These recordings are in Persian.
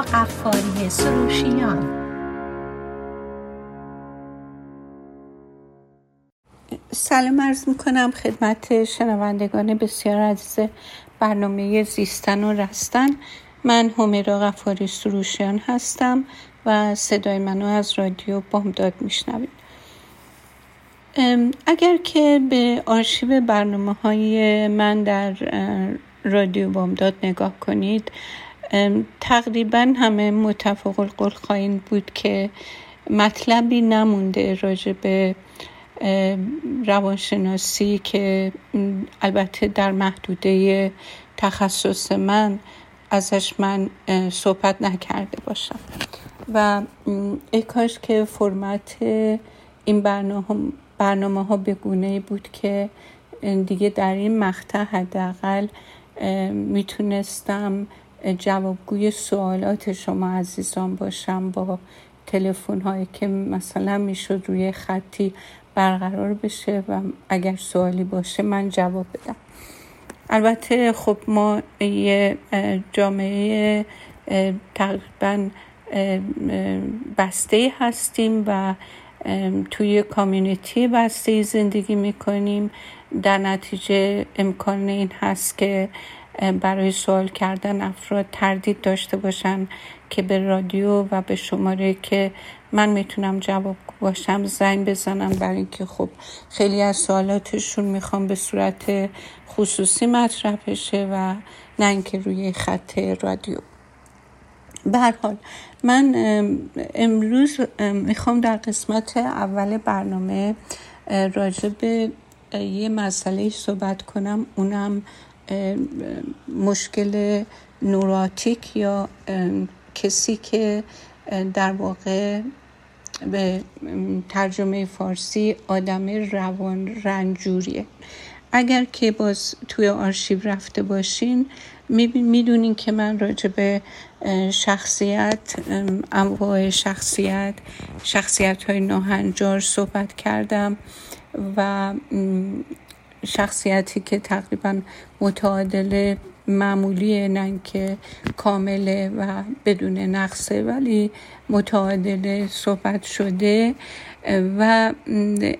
قفاری سروشیان. سلام عرض می‌کنم خدمت شنوندگان بسیار عزیز برنامه زیستن و رستن. من همیرا غفاری سروشیان هستم و صدای منو از رادیو بامداد میشنوید. اگر که به آرشیو برنامه های من در رادیو بامداد نگاه کنید تقریبا همه متفق القول خواهید بود که مطلبی نمونده راجع به روانشناسی که البته در محدوده تخصص من ازش من صحبت نکرده باشم. و ای کاش که فرمت این برنامه, برنامه ها به گونه بود که دیگه در این مقطع حداقل می‌تونستم جوابگوی سوالات شما عزیزان باشم با تلفن هایی که مثلا می‌شد روی خطی برقرار بشه و اگر سوالی باشه من جواب بدم. البته خب ما یه جامعه تقریبا بسته هستیم و توی کامیونیتی بسته زندگی می‌کنیم. در نتیجه امکان این هست که برای سوال کردن افراد تردید داشته باشن که به رادیو و به شماره که من می‌تونم جواب باشم زنگ بزنم برای اینکه خب خیلی از سوالاتشون می‌خوام به صورت خصوصی مطرح بشه و نه اینکه روی خط رادیو. به حال من امروز می‌خوام در قسمت اول برنامه راجع به یه مسئله صحبت کنم. اونم مشکل نوراتیک یا کسی که در واقع به ترجمه فارسی آدم روان رنجوریه. اگر که باز توی آرشیو رفته باشین می‌دونین که من راجع به شخصیت انواع شخصیت شخصیت های صحبت کردم و شخصیتی که تقریبا متعادل معمولی نه که کامله و بدون نقصه ولی متعادل صحبت شده. و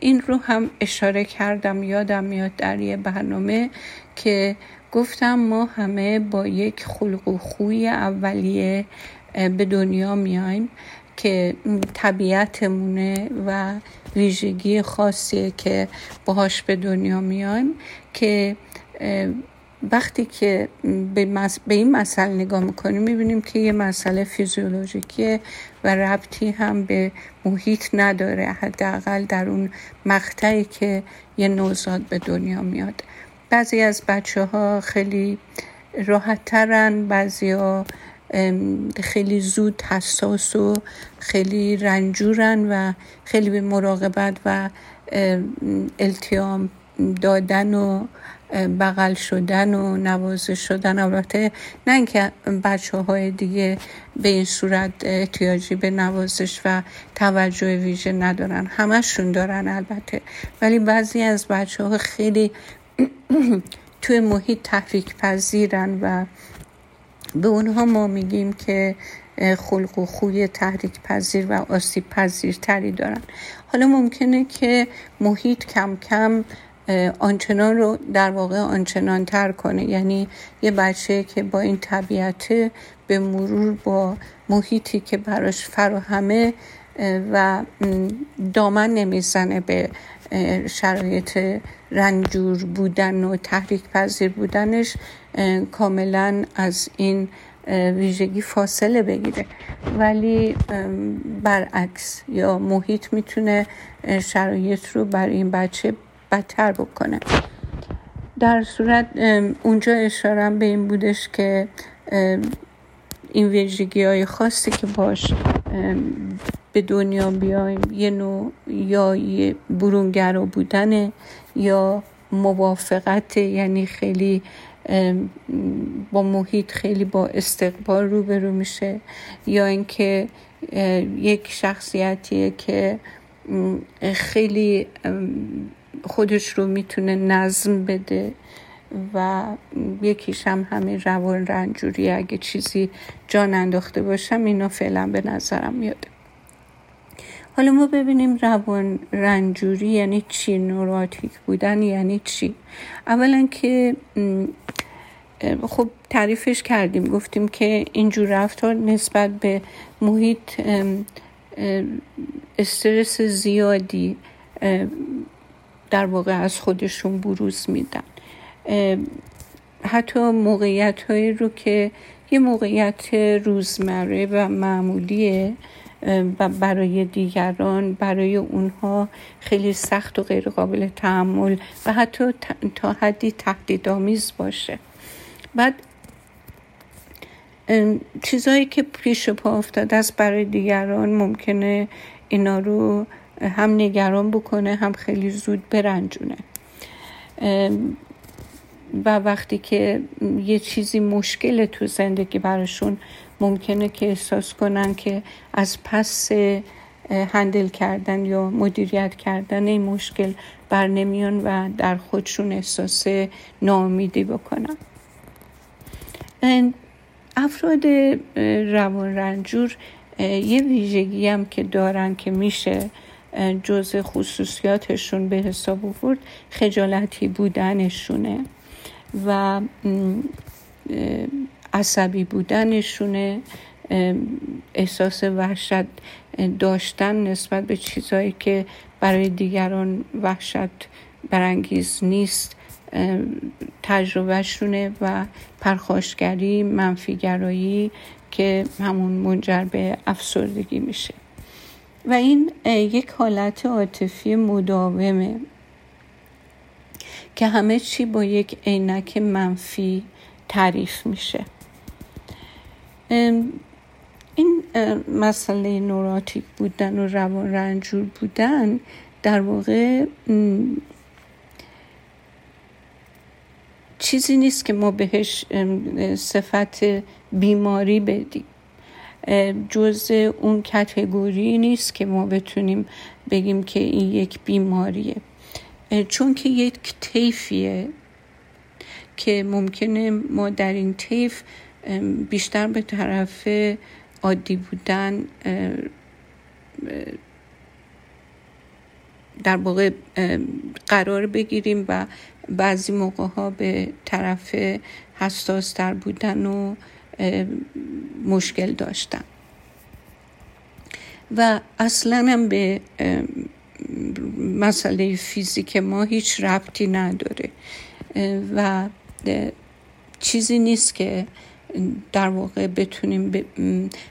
این رو هم اشاره کردم یادم میاد در یه برنامه که گفتم ما همه با یک خلق و خوی اولیه به دنیا میایم. که طبیعتمونه و ویژگی خاصیه که باهاش به دنیا میایم که وقتی که به, به این مسئله نگاه می‌کنیم می‌بینیم که یه مسئله فیزیولوژیکیه و ربطی هم به محیط نداره. حداقل در اون مقطعی که یه نوزاد به دنیا میاد. بعضی از بچه ها خیلی راحت ترن بعضی ها خیلی زود حساس و خیلی رنجورن و خیلی به مراقبت و التیام دادن و بغل شدن و نوازش شدن. البته نه اینکه بچه های دیگه به این صورت احتیاجی به نوازش و توجه ویژه ندارن. همشون دارن البته. ولی بعضی از بچه ها خیلی توی محیط تحریک پذیرن و به اونها ما میگیم که خلق و خوی تحریک پذیر و آسیب پذیرتری دارن. حالا ممکنه که محیط کم کم آنچنان رو در واقع آنچنان تر کنه. یعنی یه بچه که با این طبیعت به مرور با محیطی که براش فراهمه و دامن نمی‌زنه به شرایط رنجور بودن و تحریک پذیر بودنش کاملا از این ویژگی فاصله بگیره. ولی برعکس یا محیط می‌تونه شرایط رو بر این بچه بدتر بکنه. در صورت اونجا اشارم به این بودش که این ویژگی های خاصی که باش به دنیا بیایم. یه نوع یا یه برونگرا بودن یا موافقت یعنی خیلی با محیط خیلی با استقبال روبرو میشه. یا اینکه یک شخصیتیه که خیلی خودش رو می‌تونه نظم بده و یکیش هم همین روان رنجوری اگه چیزی جان انداخته باشم اینا فعلا به نظرم میاد حالا ما ببینیم روان رنجوری یعنی چی نوراتیک بودن یعنی چی؟ اولا که خب تعریفش کردیم گفتیم که اینجور رفتار نسبت به محیط استرس زیادی در واقع از خودشون بروز میدن. حتی موقعیت هایی رو که یه موقعیت روزمره و معمولیه و برای دیگران برای اونها خیلی سخت و غیر قابل تحمل و حتی تا حدی تهدیدآمیز باشه. بعد چیزهایی که پیش پا افتاده است برای دیگران ممکنه اینا رو هم نگران بکنه هم خیلی زود برنجونه. و وقتی که یه چیزی مشکل تو زندگی براشون ممکنه که احساس کنن که از پس هندل کردن یا مدیریت کردن این مشکل بر نمیان و در خودشون احساس ناامیدی بکنن. افراد روان رنجور یه ویژگی هم که دارن که میشه جز خصوصیاتشون به حساب آورد خجالتی بودنشونه. و عصبی بودنشونه احساس وحشت داشتن نسبت به چیزهایی که برای دیگران وحشت برانگیز نیست. تجربهشونه و پرخاشگری منفیگرایی که همون منجر به افسردگی میشه. و این یک حالت عاطفی مداومه که همه چی با یک عینک منفی تعریف میشه. این مسئله نوراتیک بودن و روان رنجور بودن در واقع چیزی نیست که ما بهش صفت بیماری بدیم. جز اون کتگوری نیست که ما بتونیم بگیم که این یک بیماریه. چون که یک طیفیه که ممکنه ما در این طیف بیشتر به طرف عادی بودن در واقع قرار بگیریم و بعضی موقع ها به طرف حساس تر بودن و مشکل داشتن. و اصلا هم به مسئله فیزیک ما هیچ ربطی نداره. و چیزی نیست که در واقع بتونیم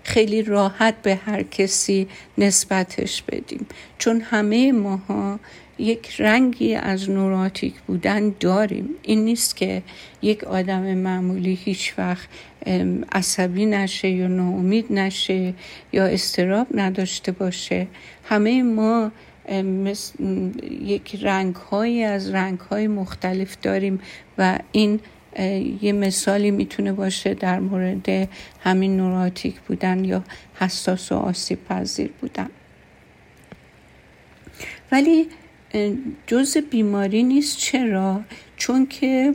خیلی راحت به هر کسی نسبتش بدیم. چون همه ماها یک رنگی از نوراتیک بودن داریم. این نیست که یک آدم معمولی هیچ وقت عصبی نشه یا ناامید نشه یا استراب نداشته باشه. همه ما یک رنگ های از رنگ های مختلف داریم و این یه مثالی می‌تونه باشه در مورد همین نوراتیک بودن یا حساس و آسیب پذیر بودن. ولی جز بیماری نیست. چرا؟ چون که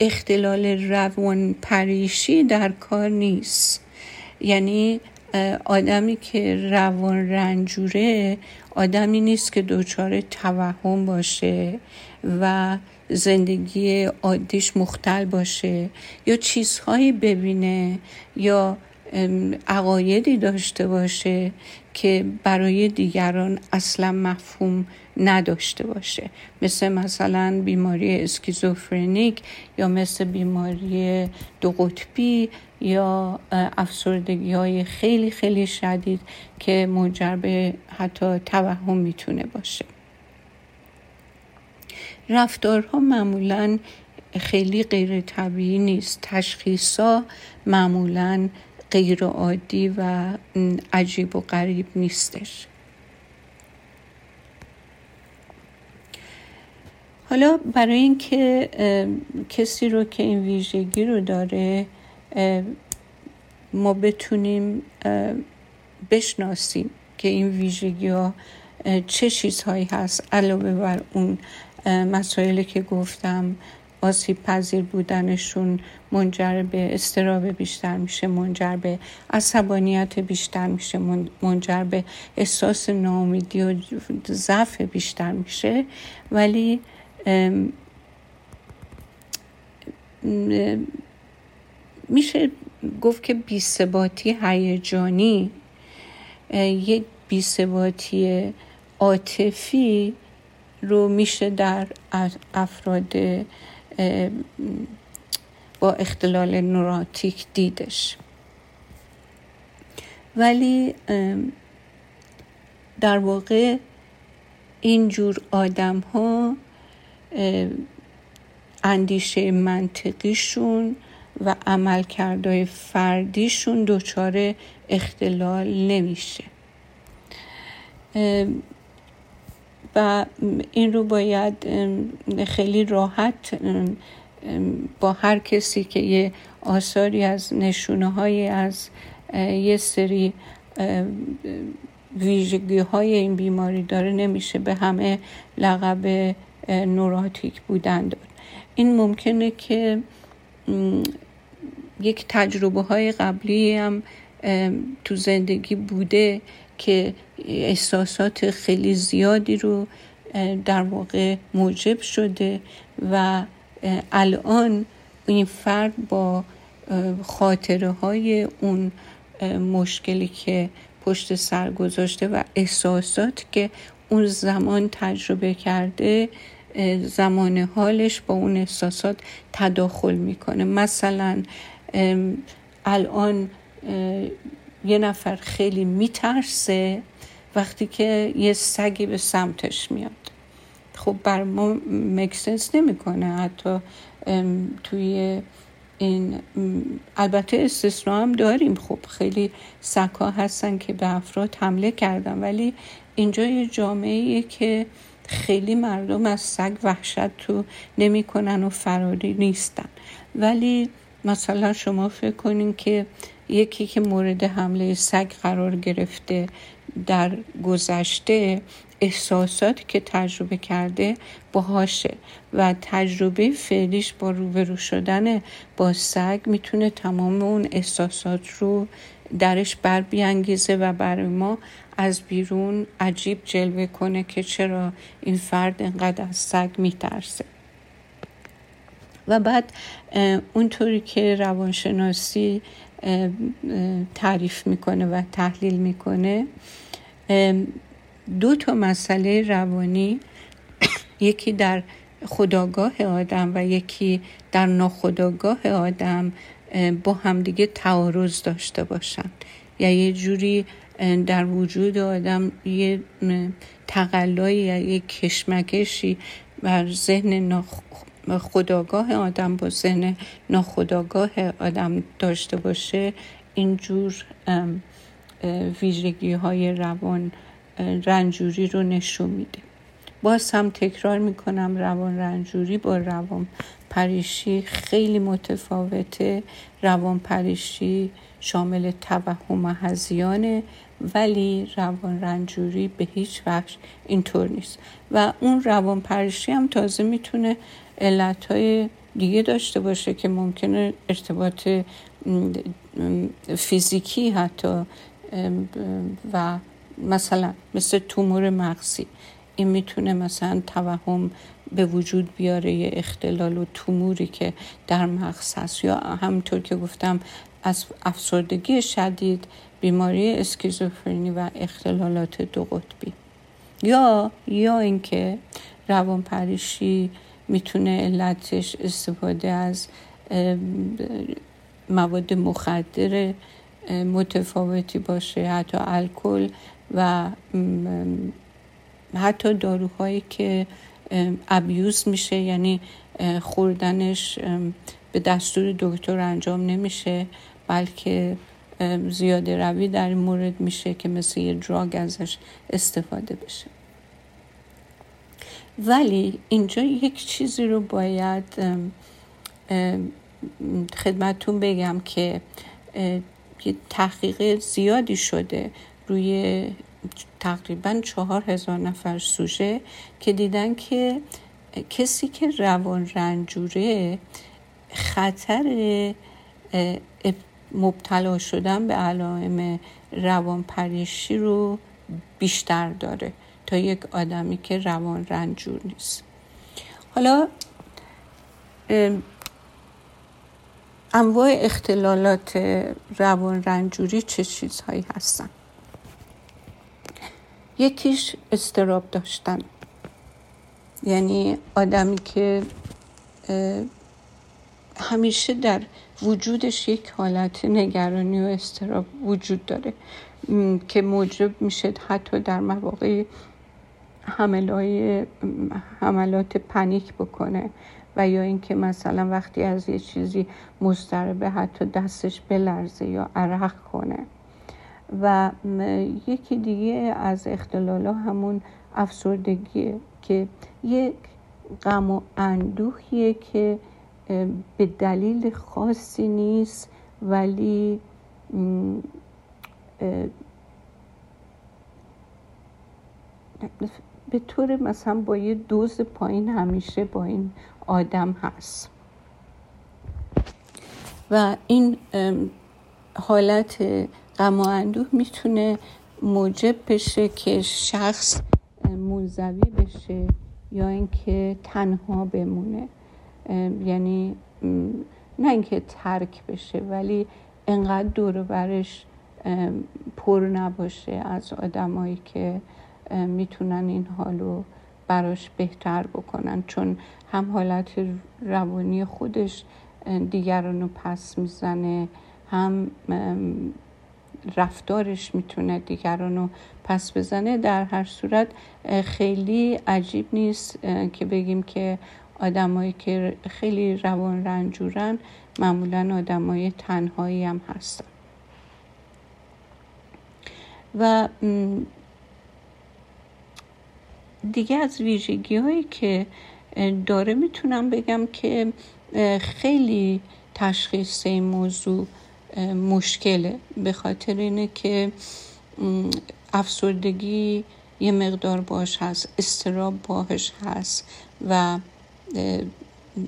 اختلال روان پریشی در کار نیست. یعنی آدمی که روان رنجوره آدمی نیست که دچار توهم باشه و زندگی عادیش مختل باشه یا چیزهایی ببینه یا عقایدی داشته باشه که برای دیگران اصلا مفهوم نداشته باشه. مثل مثلا بیماری اسکیزوفرنیک یا مثل بیماری دو قطبی یا افسردگی های خیلی خیلی شدید که منجر به حتی توهم می‌تونه باشه. رفتارها معمولا خیلی غیر طبیعی نیست. تشخیصا معمولا غیر عادی و عجیب و غریب نیستش. حالا برای اینکه کسی رو که این ویژگی رو داره ما بتونیم بشناسیم که این ویژگی ها چه چیزهایی هست علاوه بر اون مسائلی که گفتم آسیب پذیر بودنشون منجر به استراب بیشتر میشه منجر به عصبانیت بیشتر میشه منجر به احساس ناامیدی و ضعف بیشتر میشه. ولی میشه گفت که بیثباتی هیجانی یک بیثباتی عاطفی رو میشه در افراد با اختلال نوراتیک دیدش. ولی در واقع اینجور آدم ها اندیشه منطقیشون و عملکردهای فردیشون دچار اختلال نمیشه. و این رو باید خیلی راحت با هر کسی که یه آثاری از نشونه های از یه سری ویژگی های این بیماری داره نمیشه به همه لقب نوراتیک بودن داد. این ممکنه که یک تجربه های قبلی هم تو زندگی بوده که احساسات خیلی زیادی رو در واقع موجب شده و الان این فرد با خاطره های اون مشکلی که پشت سر گذاشته و احساسات که اون زمان تجربه کرده زمان حالش با اون احساسات تداخل می‌کنه. مثلا الان یه نفر خیلی میترسه وقتی که یه سگی به سمتش میاد. خب بر ما مکسنس نمی‌کنه. حتی توی این البته استثنا هم داریم. خب خیلی سگها هستن که به افراد حمله کردن ولی اینجا یه جامعه که خیلی مردم از سگ وحشت تو نمی‌کنن و فراری نیستن. ولی مثلا شما فکر کنین که یکی که مورد حمله سگ قرار گرفته در گذشته احساساتی که تجربه کرده باهاشه و تجربه فعلیش با روبرو شدن با سگ می‌تونه تمام اون احساسات رو درش بر بیانگیزه و برای ما از بیرون عجیب جلوه کنه که چرا این فرد انقدر از سگ میترسه. و بعد اونطوری که روانشناسی تعریف می‌کنه و تحلیل می‌کنه. دو تا مسئله روانی یکی در خداگاه آدم و یکی در ناخداگاه آدم با همدیگه تعارض داشته باشن یا یه جوری در وجود آدم یه تقلایی یا یه کشمکشی بر ذهن خداگاه آدم با ذهن ناخداگاه آدم داشته باشه اینجور ویژگی های روان رنجوری رو نشون میده. باز هم تکرار می‌کنم روان رنجوری با روان پریشی خیلی متفاوته. روان پریشی شامل توهم و هزیانه ولی روان رنجوری به هیچ وجه اینطور نیست. و اون روان پریشی هم تازه می‌تونه علتهای دیگه داشته باشه که ممکنه ارتباط فیزیکی حتی و مثلا مثل تومور مغزی. این می‌تونه مثلا توهم به وجود بیاره یه اختلال و توموری که در مغز هست. یا همینطور که گفتم از افسردگی شدید بیماری اسکیزوفرنی و اختلالات دو قطبی. یا یا اینکه روان پریشی می‌تونه علتش استفاده از مواد مخدر متفاوتی باشه حتی الکل و حتی داروهایی که ابیوز میشه یعنی خوردنش به دستور دکتر انجام نمیشه بلکه زیاده روی در این مورد میشه که مثل یه دراگ ازش استفاده بشه. ولی اینجا یک چیزی رو باید خدمتون بگم که یه تحقیق زیادی شده روی تقریبا چهار هزار نفر سوژه که دیدن که کسی که روان رنجوره خطر مبتلا شدن به علائم روان پریشی رو بیشتر داره. تا یک آدمی که روان رنجور نیست. حالا انواع اختلالات روان رنجوری چه چیزهایی هستن؟ یکیش استراب داشتن. یعنی آدمی که همیشه در وجودش یک حالت نگرانی و استراب وجود داره که موجب میشه حتی در مواقع حملات پنیک بکنه و یا اینکه مثلا وقتی از یه چیزی مضطربه حتی دستش بلرزه یا عرق کنه. و یکی دیگه از اختلالا همون افسردگیه که یک غم و اندوهیه که به دلیل خاصی نیست ولی به طور مثلا با یه دوز پایین همیشه با این آدم هست. و این حالت غم و اندوه می‌تونه موجب بشه که شخص منزوی بشه یا اینکه تنها بمونه. یعنی نه اینکه ترک بشه ولی انقدر دور برش پر نباشه از آدمایی که می‌تونن این حالو براش بهتر بکنن. چون هم حالت روانی خودش دیگران رو پس می‌زنه. هم رفتارش می‌تونه دیگران رو پس بزنه. در هر صورت خیلی عجیب نیست که بگیم که آدمایی که خیلی روان رنجورن معمولا آدمای تنهایی هم هستن. و دیگه از ویژگی هایی که داره می‌تونم بگم که خیلی تشخیص این موضوع مشکله. به خاطر اینه که افسردگی یه مقدار باش هست استراب باهش هست و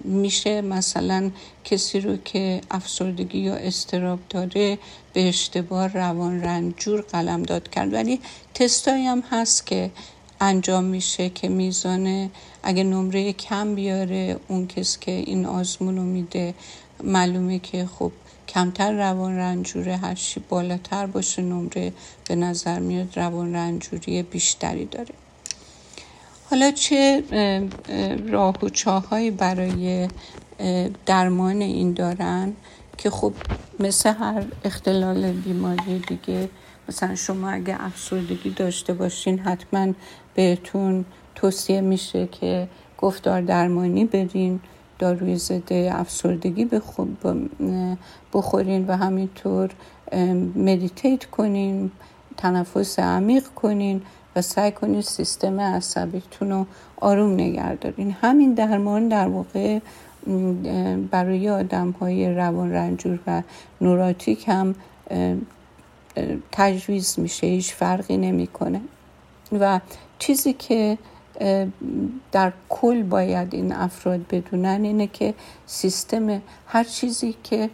میشه مثلا کسی رو که افسردگی یا استراب داره به اشتباه روان رنجور قلم داد کرد. ولی تستایی هم هست که انجام میشه که میزان اگه نمره کم بیاره اون کس که این آزمون رو میده معلومه که خب کمتر روان رنجوره هرچی بالاتر باشه نمره به نظر میاد روان رنجوری بیشتری داره. حالا چه راه و چاهایی برای درمان این دارن که خب مثل هر اختلال بیماری دیگه مثلا شما اگه افسردگی داشته باشین حتما بهتون توصیه میشه که گفتار درمانی بدین داروی ضد افسردگی بخورین و همینطور مدیتیت کنین تنفس عمیق کنین و سعی کنین سیستم عصبیتون رو آروم نگه دارین. همین درمان در واقع برای آدم های روان رنجور و نوراتیک هم تجویز میشه هیچ فرقی نمی‌کنه. و چیزی که در کل باید این افراد بدونن اینه که سیستم هر چیزی که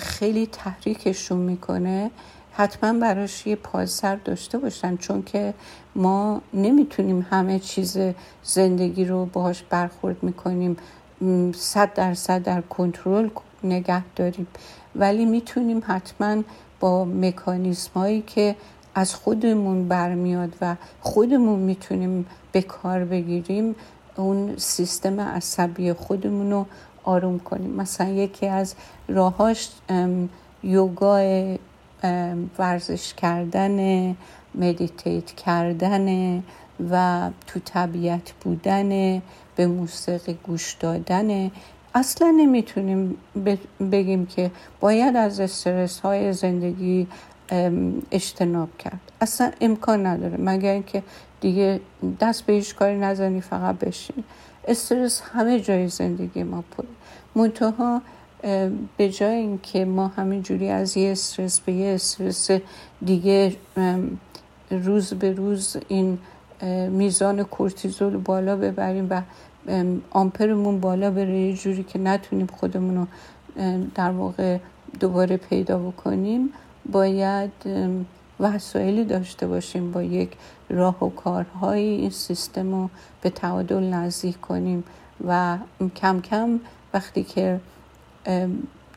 خیلی تحریکشون می‌کنه حتما براش یه پازسر داشته باشن. چون که ما نمی‌تونیم همه چیز زندگی رو باهاش برخورد می‌کنیم صد درصد در کنترل نگه داریم ولی می‌تونیم حتما با مکانیزم هایی که از خودمون برمیاد و خودمون می‌تونیم به کار بگیریم اون سیستم عصبی خودمون رو آروم کنیم. مثلا یکی از راهاش یوگا ورزش کردن مدیتیت کردن و تو طبیعت بودن به موسیقی گوش دادن. اصلا نمی‌تونیم بگیم که باید از استرس های زندگی اجتناب کرد. اصلا امکان نداره. مگر اینکه دیگه دست به هیچ کاری نزنی فقط بشین. استرس همه جای زندگی ما پر منتها به جای اینکه ما همینجوری از یه استرس به یه استرس دیگه روز به روز این میزان کورتیزول بالا ببریم و آمپرمون بالا بره یه جوری که نتونیم خودمون رو در واقع دوباره پیدا بکنیم باید وسایلی داشته باشیم با یک راه و کارهایی این سیستم رو به تعادل نزدیک کنیم و کم کم وقتی که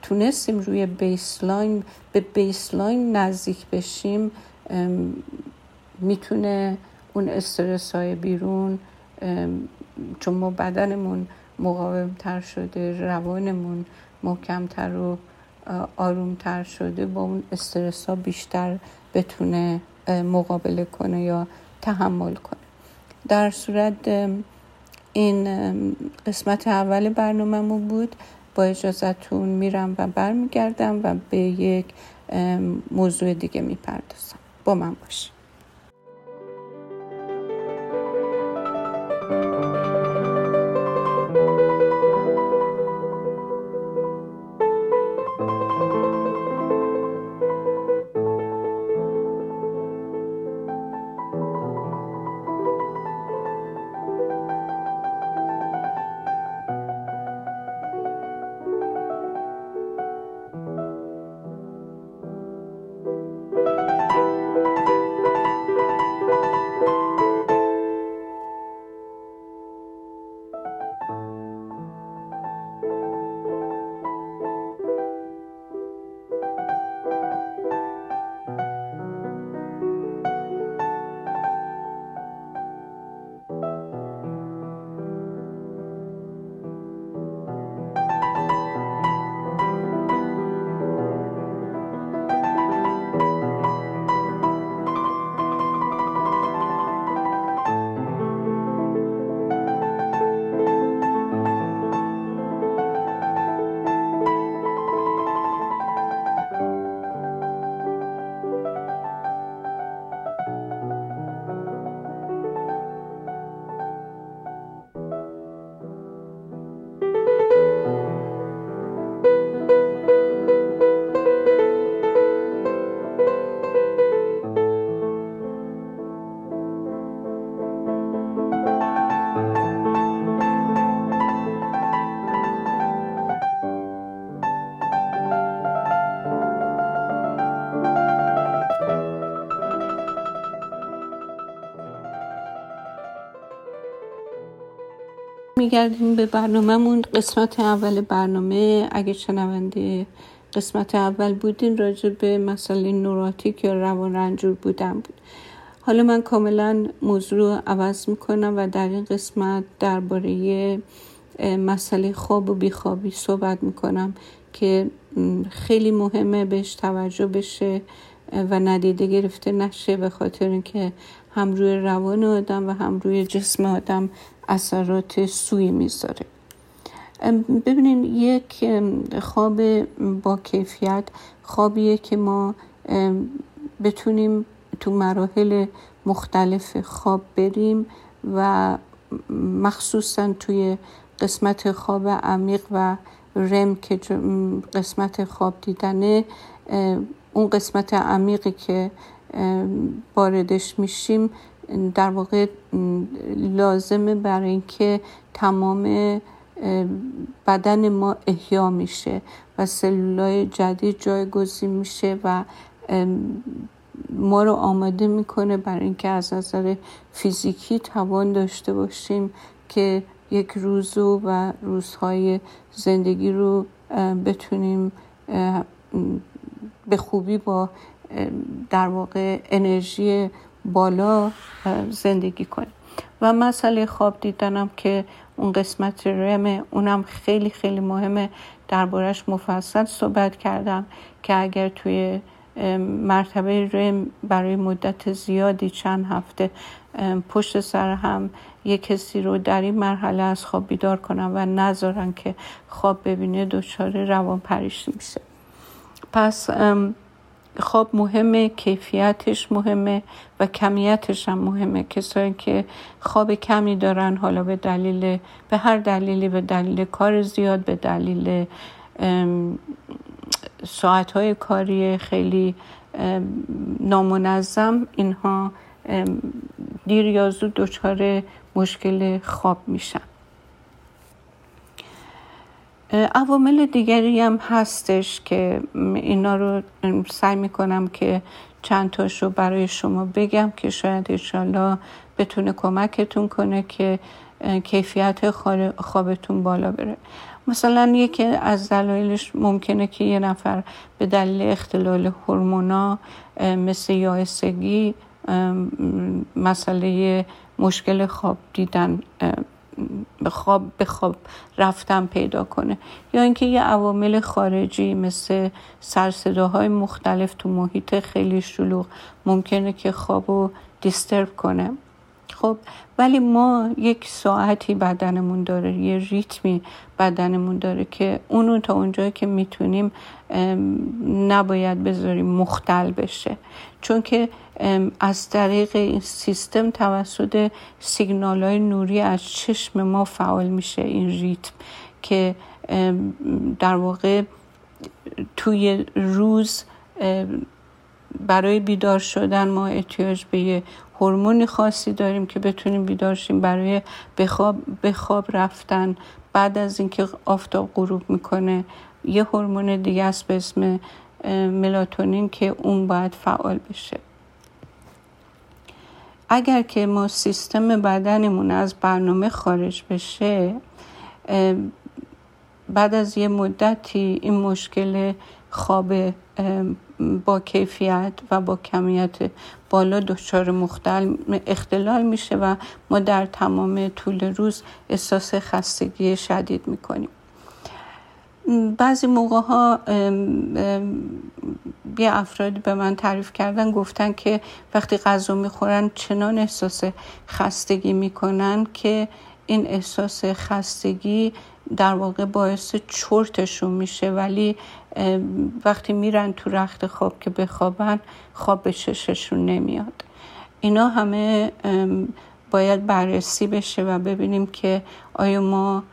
تونستیم روی بیسلاین به بیسلاین نزدیک بشیم می‌تونه اون استرس های بیرون چون ما بدنمون مقاوم تر شده روانمون محکمتر و آرومتر شده با اون استرس ها بیشتر بتونه مقابله کنه یا تحمل کنه. در صورت این قسمت اول برنامهمون بود با اجازتون میرم و برمیگردم و به یک موضوع دیگه می‌پردازم. با من باشید میگردیم به برنامهمون. قسمت اول برنامه اگه شنونده قسمت اول بودین راجع به مسئله نوراتیک یا روان رنجور بودن بود. حالا من کاملا موضوع رو عوض می‌کنم و در این قسمت درباره مسئله خواب و بیخوابی صحبت می‌کنم که خیلی مهمه بهش توجه بشه و ندیده گرفته نشه به خاطر اینکه هم روی روان آدم و هم روی جسم آدم اثرات سوی می‌ذاره. ببینین یک خواب با کیفیت خوابیه که ما بتونیم تو مراحل مختلف خواب بریم و مخصوصا توی قسمت خواب عمیق و رم که قسمت خواب دیدنه اون قسمت عمیقی که واردش میشیم در واقع لازمه برای اینکه تمام بدن ما احیا میشه و سلولای جدید جایگزین میشه و ما رو آماده می‌کنه برای اینکه از نظر فیزیکی توان داشته باشیم که یک روزو و روزهای زندگی رو بتونیم به خوبی با در واقع انرژی بالا زندگی کنیم. و مسئله خواب دیدنم که اون قسمت رمه اونم خیلی خیلی مهمه. دربارش مفصل صحبت کردم که اگر توی مرتبه رم برای مدت زیادی چند هفته پشت سر هم یک کسی رو در این مرحله از خواب بیدار کنم و نذارن که خواب ببینه دچار روان پریشی میشه. پس خواب مهمه کیفیتش مهمه و کمیتش هم مهمه. کسایی که خواب کمی دارن حالا به دلیل به هر دلیلی به دلیل کار زیاد به دلیل ساعت کاری خیلی نامنظم اینها دیر یا زود دچار مشکل خواب میشن. عوامل دیگری هم هستش که اینا رو سعی می‌کنم که چند تاشو برای شما بگم که شاید انشالله بتونه کمکتون کنه که کیفیت خوابتون بالا بره. مثلا یکی از دلایلش ممکنه که یه نفر به دلیل اختلال هورمونا مثل یائسگی مسئله مشکل خواب دیدن به خواب به خواب رفتن پیدا کنه. یا اینکه یه عوامل خارجی مثل سرصداهای مختلف تو محیط خیلی شلوغ ممکنه که خواب رو دیسترب کنه. خب ولی ما یک ساعتی بدنمون داره یه ریتمی بدنمون داره که اونو تا اونجایی که می‌تونیم نباید بذاریم مختل بشه. چون که از طریق این سیستم توسط سیگنال های نوری از چشم ما فعال میشه این ریتم که در واقع توی روز برای بیدار شدن ما احتیاج به یه هورمونی خاصی داریم که بتونیم بیدار شیم برای به خواب رفتن. بعد از اینکه آفتاب غروب می‌کنه یه هورمون دیگه است به اسم ملاتونین که اون باید فعال بشه. اگر که ما سیستم بدنمون از برنامه خارج بشه بعد از یه مدتی این مشکل خواب با کیفیت و با کمیت بالا دچار مختل اختلال میشه و ما در تمام طول روز احساس خستگی شدید می‌کنیم. بعضی موقع ها یه افرادی به من تعریف کردن گفتن که وقتی غذا می‌خورن چنان احساس خستگی می‌کنن که این احساس خستگی در واقع باعث چرتشون میشه. ولی وقتی میرن تو رخت خواب که بخوابن خواب به چششون نمیاد. اینا همه باید بررسی بشه و ببینیم که آیا ما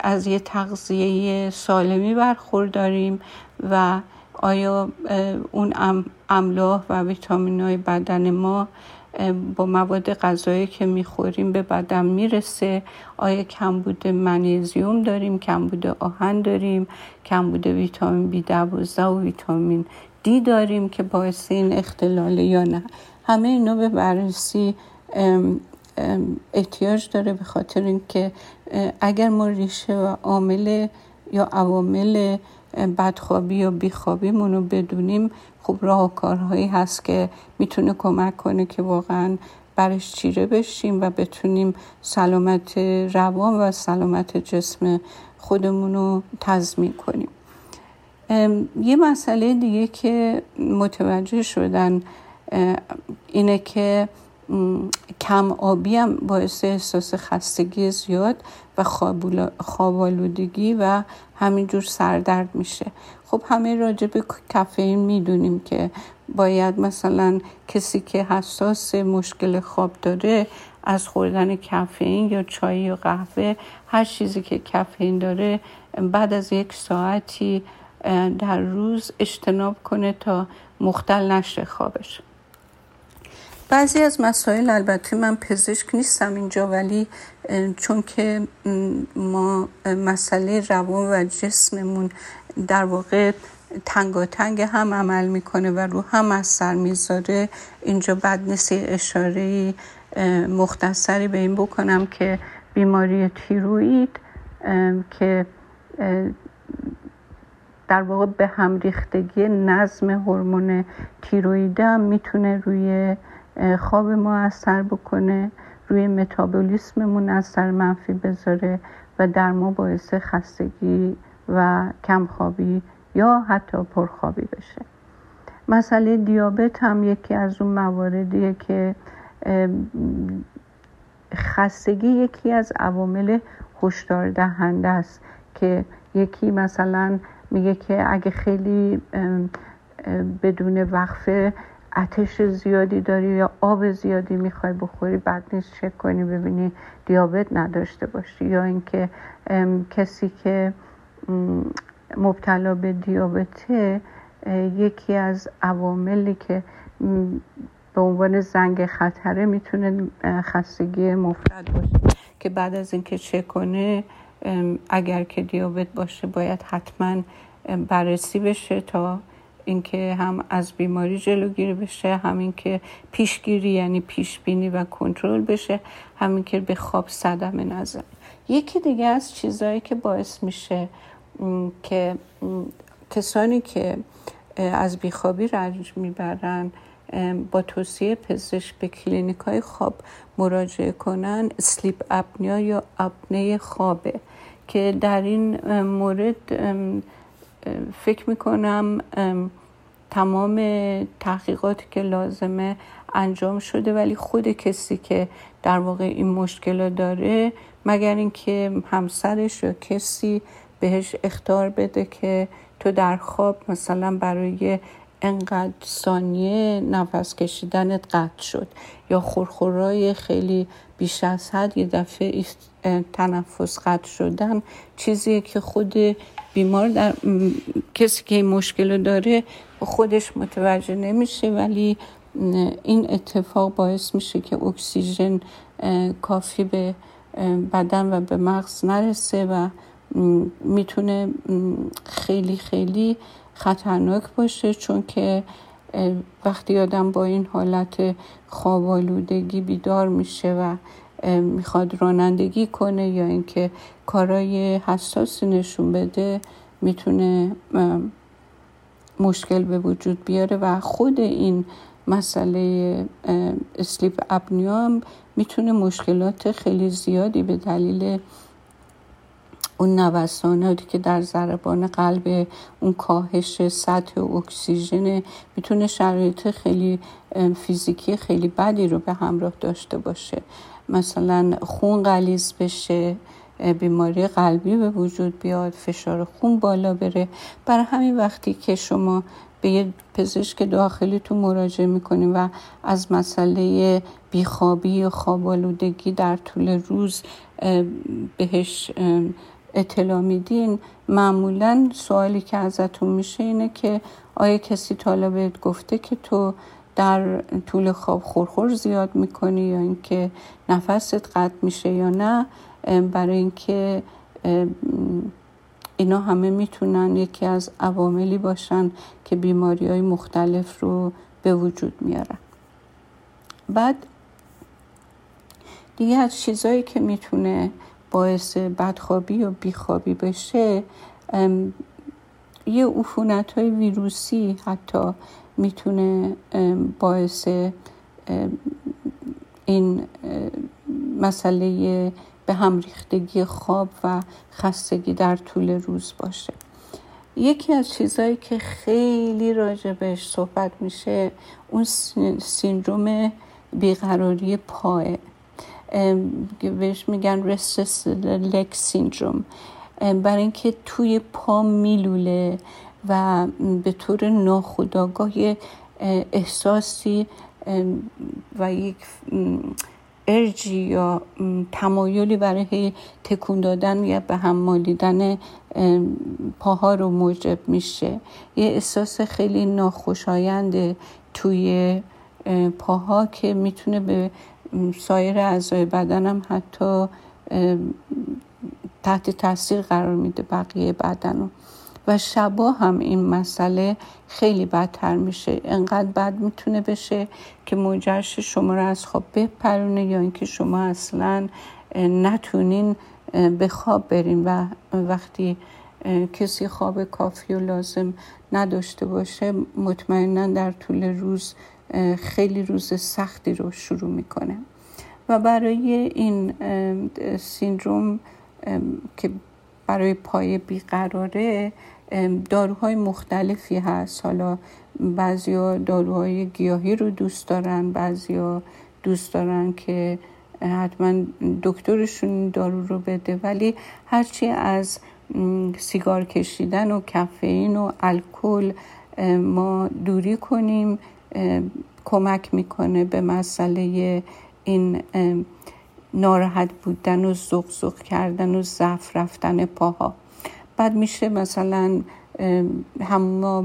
از یه تغذیه سالمی برخورداریم و آیا اون املاح و ویتامین های بدن ما با مواد غذایی که می‌خوریم به بدن می‌رسه؟ آیا کمبود منیزیوم داریم؟ کمبود آهن داریم؟ کمبود ویتامین بی دوازده و ویتامین دی داریم که باعث این اختلاله یا نه؟ همه اینا به بررسی احتیاج داره به خاطر اینکه اگر ما ریشه و عامل یا عوامل بدخوابی یا بیخوابیمون رو بدونیم خب راه کارهایی هست که می‌تونه کمک کنه که واقعا برش چیره بشیم و بتونیم سلامت روان و سلامت جسم خودمون رو تضمین کنیم. یه مسئله دیگه که متوجه شدن اینه که کم آبی هم باعث احساس خستگی زیاد و خوابالودگی و همینجور سردرد میشه. خب همه راجع به کافئین می‌دونیم که باید مثلا کسی که حساس مشکل خواب داره از خوردن کافئین یا چای یا قهوه هر چیزی که کافئین داره بعد از یک ساعتی در روز اجتناب کنه تا مختل نشه خوابش. بعضی از مسائل البته من پزشک نیستم اینجا ولی چون که ما مسئله روان و جسممون در واقع تنگ هم عمل می‌کنه و رو هم اثر می‌ذاره. اینجا بد نیست اشاره مختصری به این بکنم که بیماری تیروید که در واقع به هم ریختگی نظم هورمون تیروید هم می‌تونه روی خواب ما اثر بکنه روی متابولیسممون اثر منفی بذاره و در ما باعث خستگی و کمخوابی یا حتی پرخوابی بشه. مسئله دیابت هم یکی از اون مواردیه که خستگی یکی از عوامل هشدار دهنده است که یکی مثلا میگه که اگه خیلی بدون وقفه اتش زیادی داری یا آب زیادی می‌خوای بخوری بعد نیست چک کنی ببینی دیابت نداشته باشی یا اینکه کسی که مبتلا به دیابته یکی از عواملی که به عنوان زنگ خطره می‌تونه خستگی مفرد باشه. که بعد از اینکه چک کنه اگر که دیابت باشه باید حتما بررسی بشه تا اینکه هم از بیماری جلوگیری بشه همین که پیشگیری یعنی پیشبینی و کنترل بشه همین که به خواب صدمه نزن یکی دیگه از چیزهایی که باعث میشه که کسانی که از بیخوابی رنج می‌برن با توصیه پزشک به کلینیک های خواب مراجعه کنن sleep apnea یا آپنه خوابه که در این مورد فکر می‌کنم تمام تحقیقاتی که لازمه انجام شده ولی خود کسی که در واقع این مشکل داره مگر اینکه همسرش یا کسی بهش اختار بده که تو در خواب مثلا برای انقدر ثانیه نفس کشیدنت قطع شد. یا خورخورای خیلی بیش از حد یه دفعه تنفس قطع شدن. چیزیه که خود بیمار در کسی که این مشکل داره خودش متوجه نمیشه ولی این اتفاق باعث میشه که اکسیژن کافی به بدن و به مغز نرسه و می‌تونه خیلی خیلی خطرناک باشه چون که وقتی آدم با این حالت خوابالودگی بیدار میشه و می‌خواد رانندگی کنه یا اینکه کارای حساسی نشون بده می‌تونه مشکل به وجود بیاره و خود این مسئله اسلیپ اپنیا هم می‌تونه مشکلات خیلی زیادی به دلیل اون نوساناتی که در ضربان قلب اون کاهش سطح اکسیژن می‌تونه شرایط خیلی فیزیکی خیلی بدی رو به همراه داشته باشه. مثلا خون غلیظ بشه بیماری قلبی به وجود بیاد فشار خون بالا بره. برای همین وقتی که شما به یه پزشک داخلیتون مراجعه می‌کنیم و از مسئله بیخوابی و خوابالودگی در طول روز بهش اطلاع میدین معمولا سوالی که ازتون میشه اینه که آیا کسی طالا بهت گفته که تو در طول خواب خورخور زیاد می‌کنی یا اینکه نفست قطع میشه یا نه؟ برای اینکه اینا همه می‌تونن یکی از عواملی باشن که بیماری های مختلف رو به وجود میارن. بعد دیگه از چیزهایی که می‌تونه باعث بدخوابی و بیخوابی بشه یه عفونت های ویروسی حتی می‌تونه باعث این مسئله به هم ریختگی خواب و خستگی در طول روز باشه. یکی از چیزهایی که خیلی راجع بهش صحبت میشه اون سیندروم بیقراری پاه بهش میگن رستس لک سیندروم برای اینکه توی پا میلوله و به طور ناخودآگاه احساسی و یک ارجی یا تمایلی برای تکون دادن یا به هم مالیدن پاها رو موجب میشه. یه احساس خیلی ناخوشایند توی پاها که می‌تونه به سایر اعضای بدنم حتی تحت تاثیر قرار میده بقیه بدن رو و شبا هم این مسئله خیلی بدتر میشه. انقدر بد می‌تونه بشه که موجرش شما رو از خواب بپرونه یا اینکه شما اصلا نتونین به خواب برین. و وقتی کسی خواب کافی و لازم نداشته باشه مطمئنا در طول روز خیلی روز سختی رو شروع می‌کنه. و برای این سیندروم که برای پای بیقراره داروهای مختلفی هست. حالا بعضیا داروهای گیاهی رو دوست دارن بعضیا دوست دارن که حتما دکترشون دارو رو بده. ولی هرچی از سیگار کشیدن و کافئین و الکل ما دوری کنیم. کمک می‌کنه به مسئله این ناراحت بودن و زغ زغ کردن و ضعف رفتن پاها. بعد میشه مثلا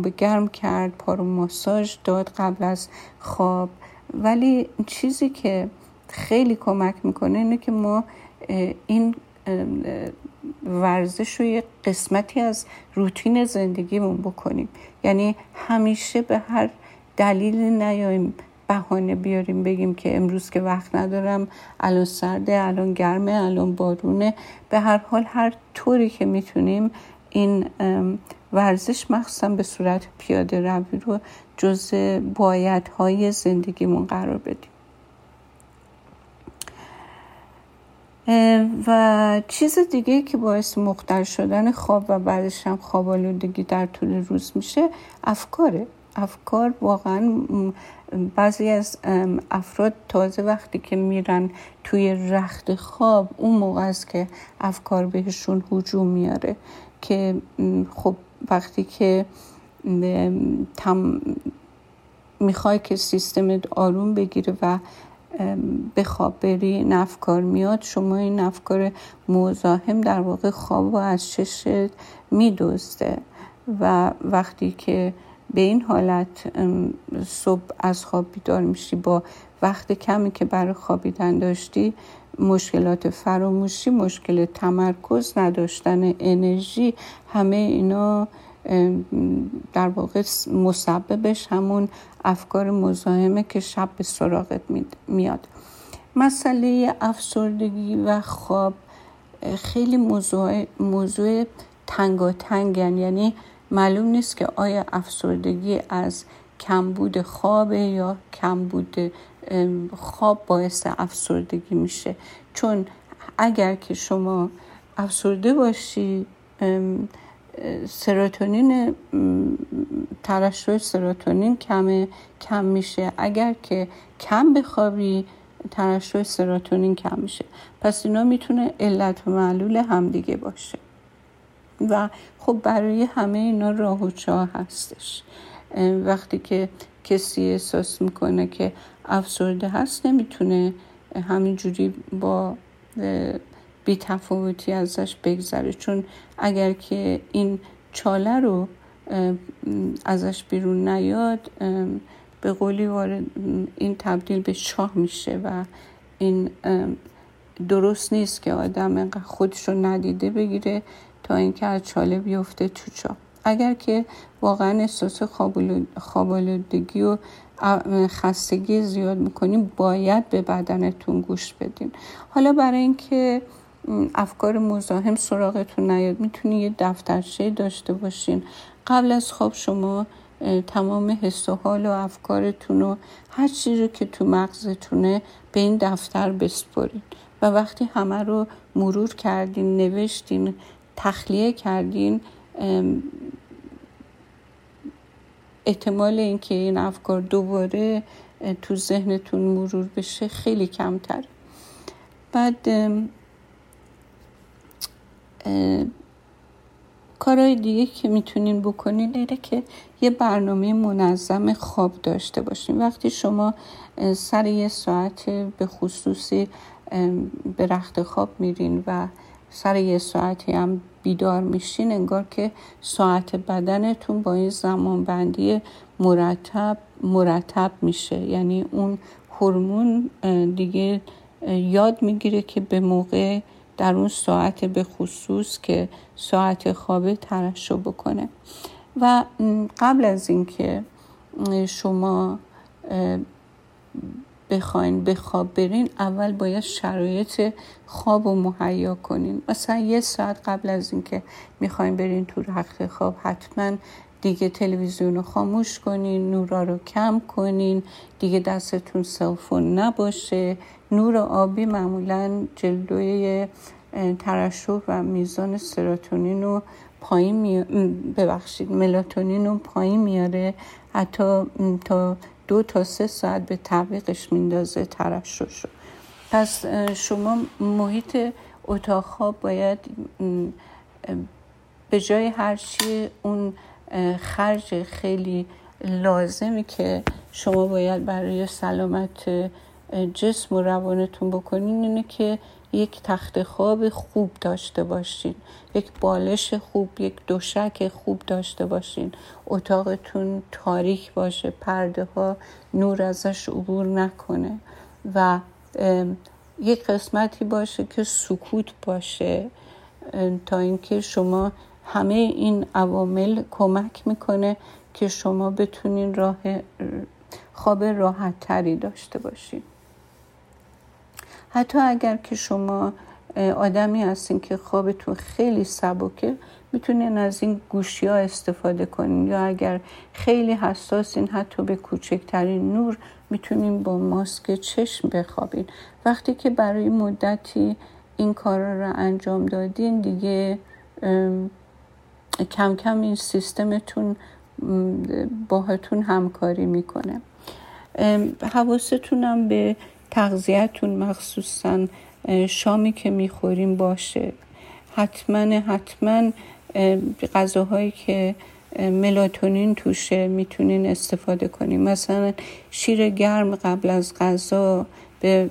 به گرم کرد پا رو ماساژ داد قبل از خواب. ولی چیزی که خیلی کمک می‌کنه اینه که ما این ورزش رو یه قسمتی از روتین زندگیمون بکنیم. یعنی همیشه به هر دلیل نیایم بهانه بیاریم بگیم که امروز که وقت ندارم الان سرده الان گرمه الان بارونه. به هر حال هر طوری که می‌تونیم این ورزش مخصوصا به صورت پیاده روی رو جز های زندگیمون قرار بدیم. و چیز دیگه که باعث مختل شدن خواب و بعدش هم خواب آلودگی در طول روز میشه افکاره. افکار واقعا بعضی از افراد تازه وقتی که میرن توی رخت خواب اون موقع است که افکار بهشون هجوم میاره که خب وقتی که تم می‌خوای که سیستمت آروم بگیره و به خواب بری این میاد شما این افکار مزاحم در واقع خواب و از چشت میدوزده و وقتی که به این حالت صبح از خواب بیدار میشی با وقت کمی که برای خوابیدن داشتی مشکلات فراموشی مشکل تمرکز نداشتن انرژی همه اینا در واقع مسببش همون افکار مزاحمه که شب به سراغت میاد. مسئله افسردگی و خواب خیلی موضوع, موضوع تنگاتنگن یعنی معلوم نیست که آیا افسردگی از کمبود خواب یا کمبود خواب باعث افسردگی میشه. چون اگر که شما افسرده باشی سروتونین ترشح سروتونین کم کم میشه. اگر که کم بخوابی ترشح سروتونین کم میشه. پس اینا می‌تونه علت و معلول همدیگه باشه. و خب برای همه اینا راه و چاه هستش. وقتی که کسی احساس می‌کنه که افسرده هست نمی‌تونه همینجوری با بی تفاوتی ازش بگذره. چون اگر که این چاله رو ازش بیرون نیاد به قولی وارد این تبدیل به شاه میشه و این درست نیست که آدم خودش رو ندیده بگیره. اینکه از چاله بیفته تو چاه اگر که واقعا احساس خوابالودگی و خستگی زیاد می‌کنیم باید به بدنتون گوش بدین. حالا برای اینکه افکار مزاحم سراغتون نیاد می‌تونی یه دفترچه داشته باشین. قبل از خواب شما تمام حس و حال و افکارتون و هر چیزی که تو مغزتونه به این دفتر بسپرین. و وقتی همه رو مرور کردین نوشتین تخلیه کردین احتمال اینکه این افکار دوباره تو ذهنتون مرور بشه خیلی کمتر. بعد کارهای دیگه که می‌تونین بکنین اینه که یه برنامه منظم خواب داشته باشین. وقتی شما سر یه ساعت به خصوصی به رخت خواب میرین و سر یه ساعتی هم بیدار میشین انگار که ساعت بدنتون با این زمان بندی مرتب مرتب میشه. یعنی اون هورمون دیگه یاد می‌گیره که به موقع در اون ساعت به خصوص که ساعت خوابه ترشح بکنه. و قبل از اینکه شما بخواین به خواب برین اول باید شرایط خواب رو مهیا کنین. مثلا یه ساعت قبل از اینکه می‌خواین برین تو رخت خواب حتما دیگه تلویزیون رو خاموش کنین نورا رو کم کنین دیگه دستتون سلفون نباشه. نور آبی معمولا جلوی ترشح و میزان سروتونین رو پایین می... ببخشید ملاتونین رو پایین میاره. حتی تا دو تا سه ساعت به تعویقش میندازه ترشح شد. پس شما محیط اتاق خواب باید به جای هرچی اون خرج خیلی لازمی که شما باید برای سلامت جسم و روانتون بکنین اینه که یک تخت خواب خوب داشته باشین. یک بالش خوب یک دوشک خوب داشته باشین. اتاقتون تاریک باشه پرده ها نور ازش عبور نکنه و یک قسمتی باشه که سکوت باشه تا اینکه شما همه این عوامل کمک می‌کنه که شما بتونین راه خواب راحت تری داشته باشین. حتی اگر که شما آدمی هستین که خوابتون خیلی سبکه می‌تونین از این گوشی ها استفاده کنین. یا اگر خیلی حساسین حتی به کوچکترین نور می‌تونین با ماسک چشم بخوابین. وقتی که برای مدتی این کارا رو انجام دادین دیگه کم کم این سیستمتون باهاتون همکاری می‌کنه. حواستونم به تغذیهتون مخصوصا شامی که می‌خوریم باشه. حتما حتما غذاهایی که ملاتونین توشه می‌تونین استفاده کنیم مثلا شیر گرم قبل از غذا به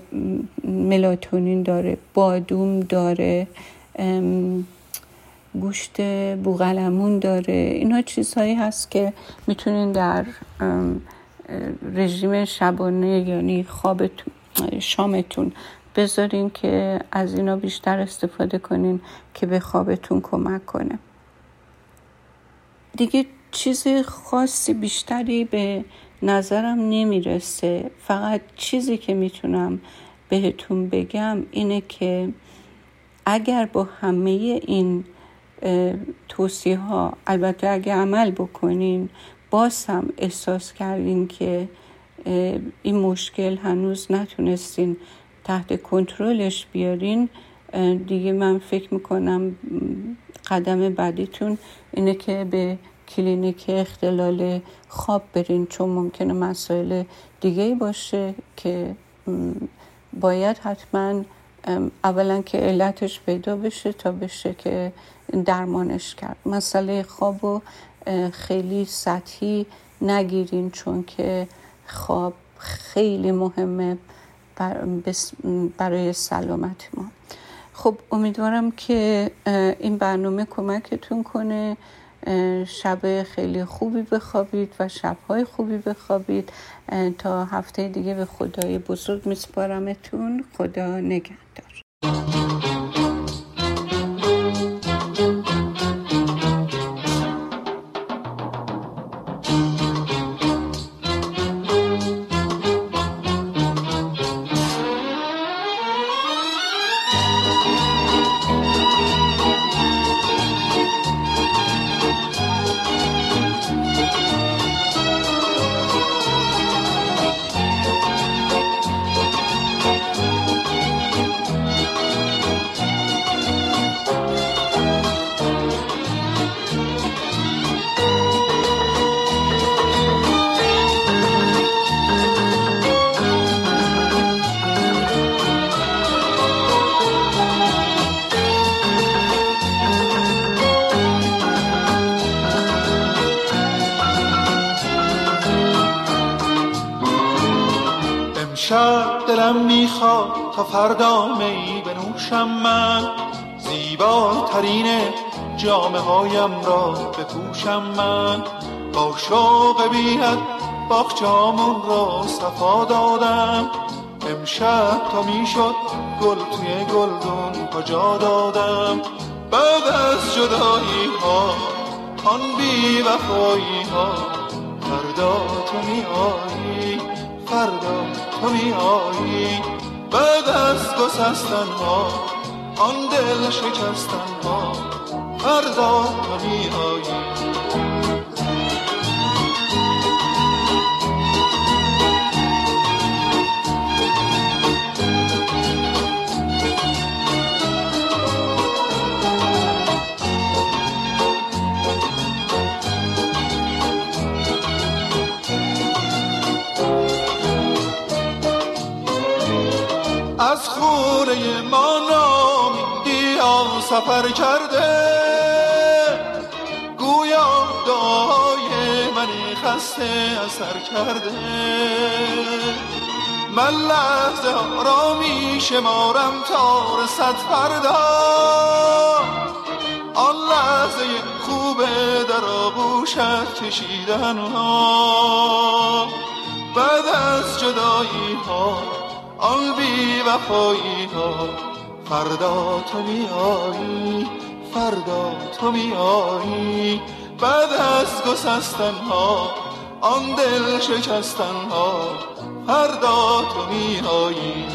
ملاتونین داره بادوم داره گوشت بوغلمون داره. اینا چیزهایی هست که می‌تونین در رژیم شبانه یعنی خوابتون شامتون. بذارین که از اینا بیشتر استفاده کنین که به خوابتون کمک کنه. دیگه چیز خاصی بیشتری به نظرم نمی‌رسه. فقط چیزی که می‌تونم بهتون بگم اینه که اگر با همه این توصیه ها البته اگر عمل بکنین باز هم احساس کردین که این مشکل هنوز نتونستین تحت کنترلش بیارین. دیگه من فکر می‌کنم قدم بعدیتون اینه که به کلینیک اختلال خواب برین چون ممکنه مسائل دیگه باشه که باید حتما اولا که علتش پیدا بشه تا بشه که درمانش کرد. مسئله خواب و خیلی سطحی نگیرین چون که خواب خیلی مهمه برای سلامت ما. خب امیدوارم که این برنامه کمکتون کنه. شب خیلی خوبی بخوابید و شبهای خوبی بخوابید. تا هفته دیگه به خدای بزرگ میسپارمتون. خدا نگهدار. هایم را بپوشم من با شوق بیت باغچامون را صفا دادم. امشب تا می‌شد گل توی گلدون کجا دادم؟ بعد از جدایی ها آن بی وفایی ها فردا تو می آیی فردا تو می آیی بعد از گسستن ها آن دل شکستن ها فردا تو می خونه ما سفر کرده گویا دعای من خسته اثر کرده. من لحظه را می شمارم تا رسد فردا. آن لحظه خوبه در آغوشت کشیدن ها بعد از جدایی ها آن بی وفایی ها فردا تو میایی فردا تو میایی بعد از گسستن ها آن دل شکستن ها فردا تو میایی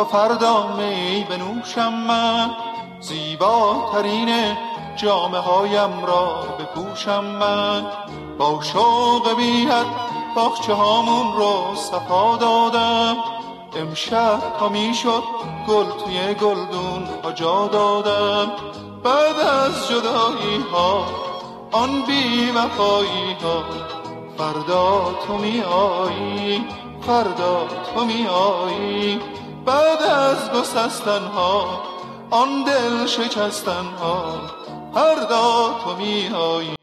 تا فردا می بنوشم من. زیباترین جامعه هایم را بپوشم من. با شوق بیت باخچه هامون رو صفا دادم. امشب تا می‌شد گل توی گلدون ها جا دادم. بعد از جدایی ها آن بی وفایی ها فردا تو میایی فردا تو میایی بعد از گسستن ها آن دل شکستن ها فردا تو میایی